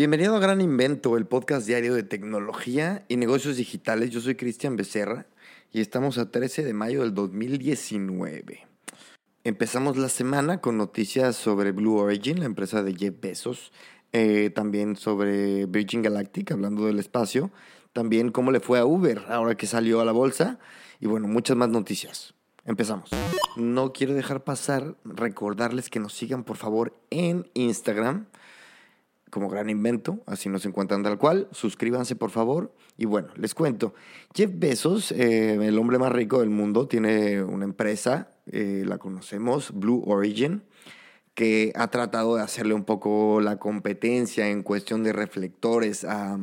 Bienvenido a Gran Invento, el podcast diario de tecnología y negocios digitales. Yo soy Cristian Becerra y estamos a 13 de mayo del 2019. Empezamos la semana con noticias sobre Blue Origin, la empresa de Jeff Bezos, eh, también sobre Virgin Galactic, hablando del espacio, también cómo le fue a Uber ahora que salió a la bolsa y bueno, muchas más noticias. Empezamos. No quiero dejar pasar recordarles que nos sigan por favor en Instagram como gran invento, así nos encuentran tal cual. Suscríbanse, por favor. Y bueno, les cuento. Jeff Bezos, eh, el hombre más rico del mundo, tiene una empresa, eh, la conocemos, Blue Origin, que ha tratado de hacerle un poco la competencia en cuestión de reflectores a,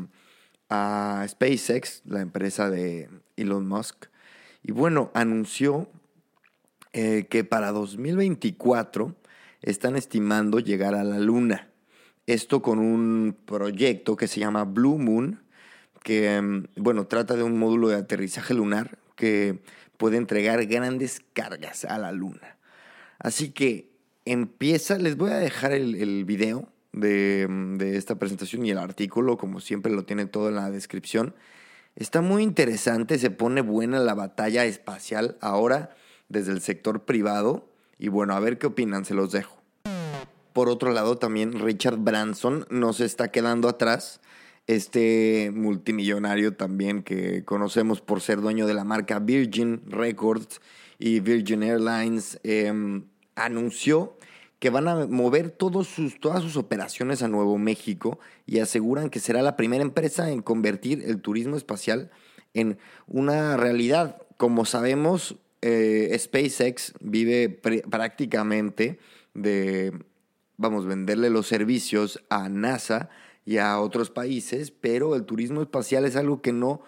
a SpaceX, la empresa de Elon Musk. Y bueno, anunció eh, que para 2024 están estimando llegar a la Luna. Esto con un proyecto que se llama Blue Moon, que, mm, bueno, trata de un módulo de aterrizaje lunar que puede entregar grandes cargas a la Luna. Así que empieza, les voy a dejar el, video de, mm, de esta presentación y el artículo, como siempre lo tiene todo en la descripción. Está muy interesante, se pone buena la batalla espacial ahora desde el sector privado. Y bueno, a ver qué opinan, se los dejo. Por otro lado, también Richard Branson no se está quedando atrás. Este multimillonario también que conocemos por ser dueño de la marca Virgin Records y Virgin Airlines, eh, anunció que van a mover todos sus, todas sus operaciones a Nuevo México y aseguran que será la primera empresa en convertir el turismo espacial en una realidad. Como sabemos, eh, SpaceX vive prácticamente de vamos, venderle los servicios a NASA y a otros países, pero el turismo espacial es algo que no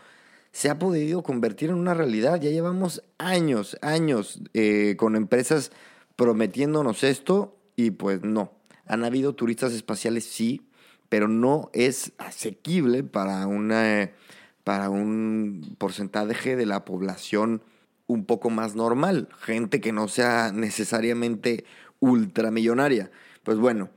se ha podido convertir en una realidad. Ya llevamos años, años eh, con empresas prometiéndonos esto y pues no. Han habido turistas espaciales, sí, pero no es asequible para, una, para un porcentaje de la población un poco más normal, gente que no sea necesariamente ultramillonaria. Pues bueno,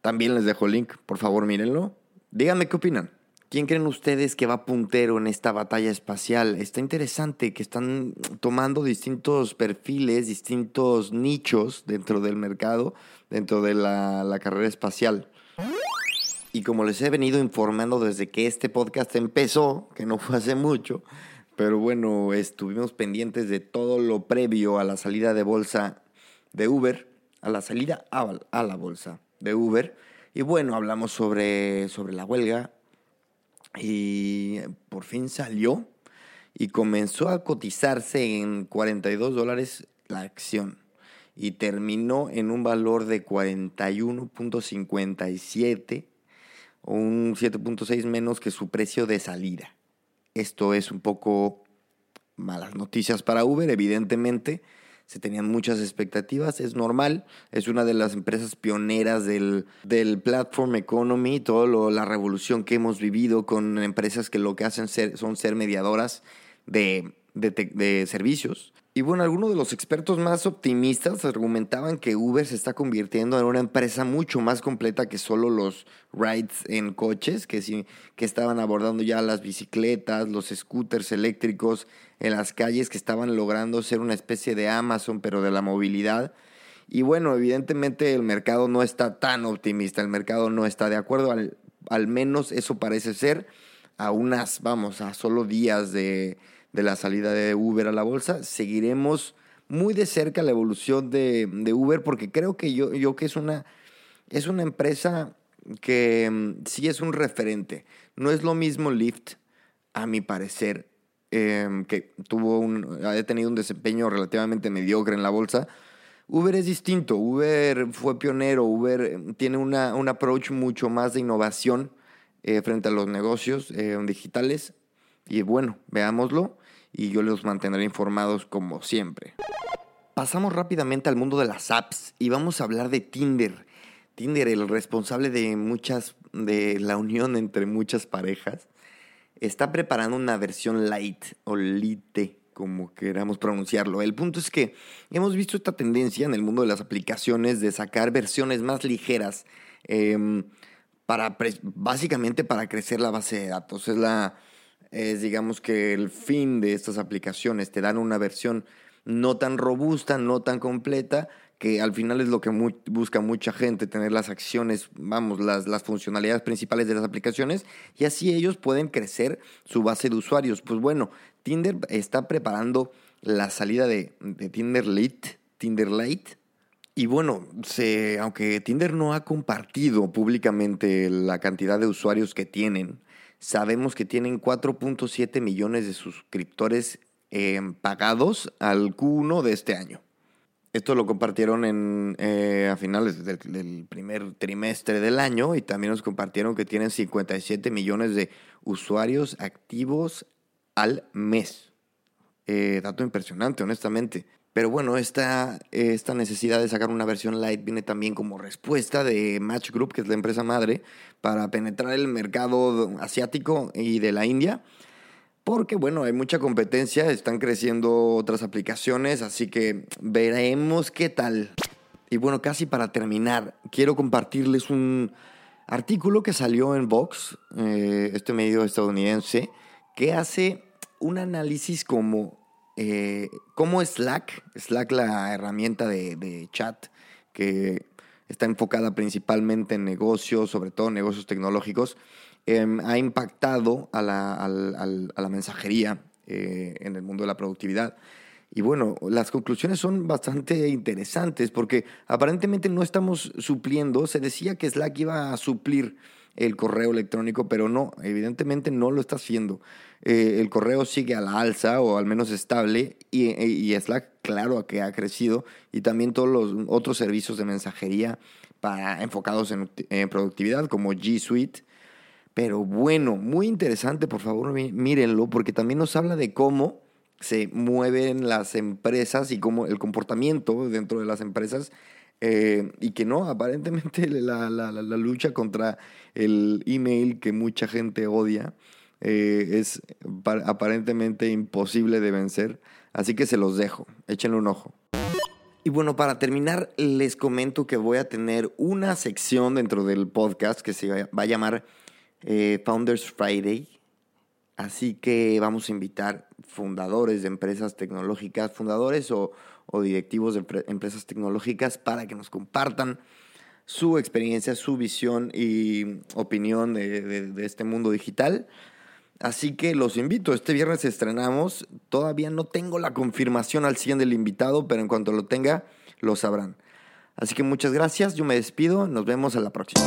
también les dejo el link, por favor mírenlo. Díganme qué opinan. ¿Quién creen ustedes que va puntero en esta batalla espacial? Está interesante que están tomando distintos perfiles, distintos nichos dentro del mercado, dentro de la, la carrera espacial. Y como les he venido informando desde que este podcast empezó, que no fue hace mucho, pero bueno, estuvimos pendientes de todo lo previo a la salida de bolsa de Uber, a la salida a, la bolsa de Uber. Y bueno, hablamos sobre, sobre la huelga y por fin salió y comenzó a cotizarse en 42 dólares la acción y terminó en un valor de 41.57 o un 7.6 menos que su precio de salida. Esto es un poco malas noticias para Uber, evidentemente. Se tenían muchas expectativas, es normal, es una de las empresas pioneras del, del platform economy, toda la revolución que hemos vivido con empresas que lo que hacen son ser mediadoras de, de, de servicios. Y bueno, algunos de los expertos más optimistas argumentaban que Uber se está convirtiendo en una empresa mucho más completa que solo los rides en coches, que, sí, que estaban abordando ya las bicicletas, los scooters eléctricos en las calles, que estaban logrando ser una especie de Amazon, pero de la movilidad. Y bueno, evidentemente el mercado no está tan optimista, el mercado no está de acuerdo, al, al menos eso parece ser a unas, vamos, a solo días de de la salida de Uber a la bolsa, seguiremos muy de cerca la evolución de, de Uber porque creo que yo, yo que es una, es una empresa que mm, sí es un referente. No es lo mismo Lyft, a mi parecer, em, que tuvo un, ha tenido un desempeño relativamente mediocre en la bolsa. Uber es distinto, Uber fue pionero, Uber tiene una, un approach mucho más de innovación eh, frente a los negocios eh, digitales. Y bueno, veámoslo y yo los mantendré informados como siempre. Pasamos rápidamente al mundo de las apps y vamos a hablar de Tinder. Tinder, el responsable de muchas, de la unión entre muchas parejas, está preparando una versión light o lite, como queramos pronunciarlo. El punto es que hemos visto esta tendencia en el mundo de las aplicaciones de sacar versiones más ligeras, em, para básicamente para crecer la base de datos. Es la, es digamos que el fin de estas aplicaciones. Te dan una versión no tan robusta, no tan completa, que al final es lo que busca mucha gente, tener las acciones, vamos, las, las funcionalidades principales de las aplicaciones y así ellos pueden crecer su base de usuarios. Pues bueno, Tinder está preparando la salida de, Tinder Lite, Tinder Lite. Y bueno, se, aunque Tinder no ha compartido públicamente la cantidad de usuarios que tienen, sabemos que tienen 4.7 millones de suscriptores eh, pagados al Q1 de este año. Esto lo compartieron en, eh, a finales del, primer trimestre del año y también nos compartieron que tienen 57 millones de usuarios activos al mes. Eh, dato impresionante, honestamente. Pero bueno, esta, esta necesidad de sacar una versión light viene también como respuesta de Match Group, que es la empresa madre, para penetrar el mercado asiático y de la India porque bueno, hay mucha competencia, están creciendo otras aplicaciones, así que veremos qué tal. Y bueno, casi para terminar, quiero compartirles un artículo que salió en Vox, eh, este medio estadounidense, que hace un análisis como eh, cómo Slack, Slack la herramienta de, de chat que está enfocada principalmente en negocios, sobre todo negocios tecnológicos, Em, ha impactado a la, mensajería eh, en el mundo de la productividad. Y bueno, las conclusiones son bastante interesantes porque aparentemente no estamos supliendo, se decía que Slack iba a suplir el correo electrónico, pero no, evidentemente no lo está haciendo. Eh, el correo sigue a la alza o al menos estable y, Slack, claro que ha crecido y también todos los otros servicios de mensajería para, enfocados en, en productividad como G Suite pero bueno, muy interesante, por favor, mírenlo, porque también nos habla de cómo se mueven las empresas y cómo el comportamiento dentro de las empresas eh, y que no, aparentemente la, la, lucha contra el email que mucha gente odia eh, es aparentemente imposible de vencer. Así que se los dejo, échenle un ojo. Y bueno, para terminar, les comento que voy a tener una sección dentro del podcast que se va a llamar eh, Founders Friday. Así que vamos a invitar fundadores de empresas tecnológicas, fundadores o, directivos de empresas tecnológicas para que nos compartan su experiencia, su visión y opinión de, este mundo digital. Así que los invito, este viernes estrenamos, todavía no tengo la confirmación al 100 del invitado, pero en cuanto lo tenga, lo sabrán. Así que muchas gracias, yo me despido, nos vemos a la próxima.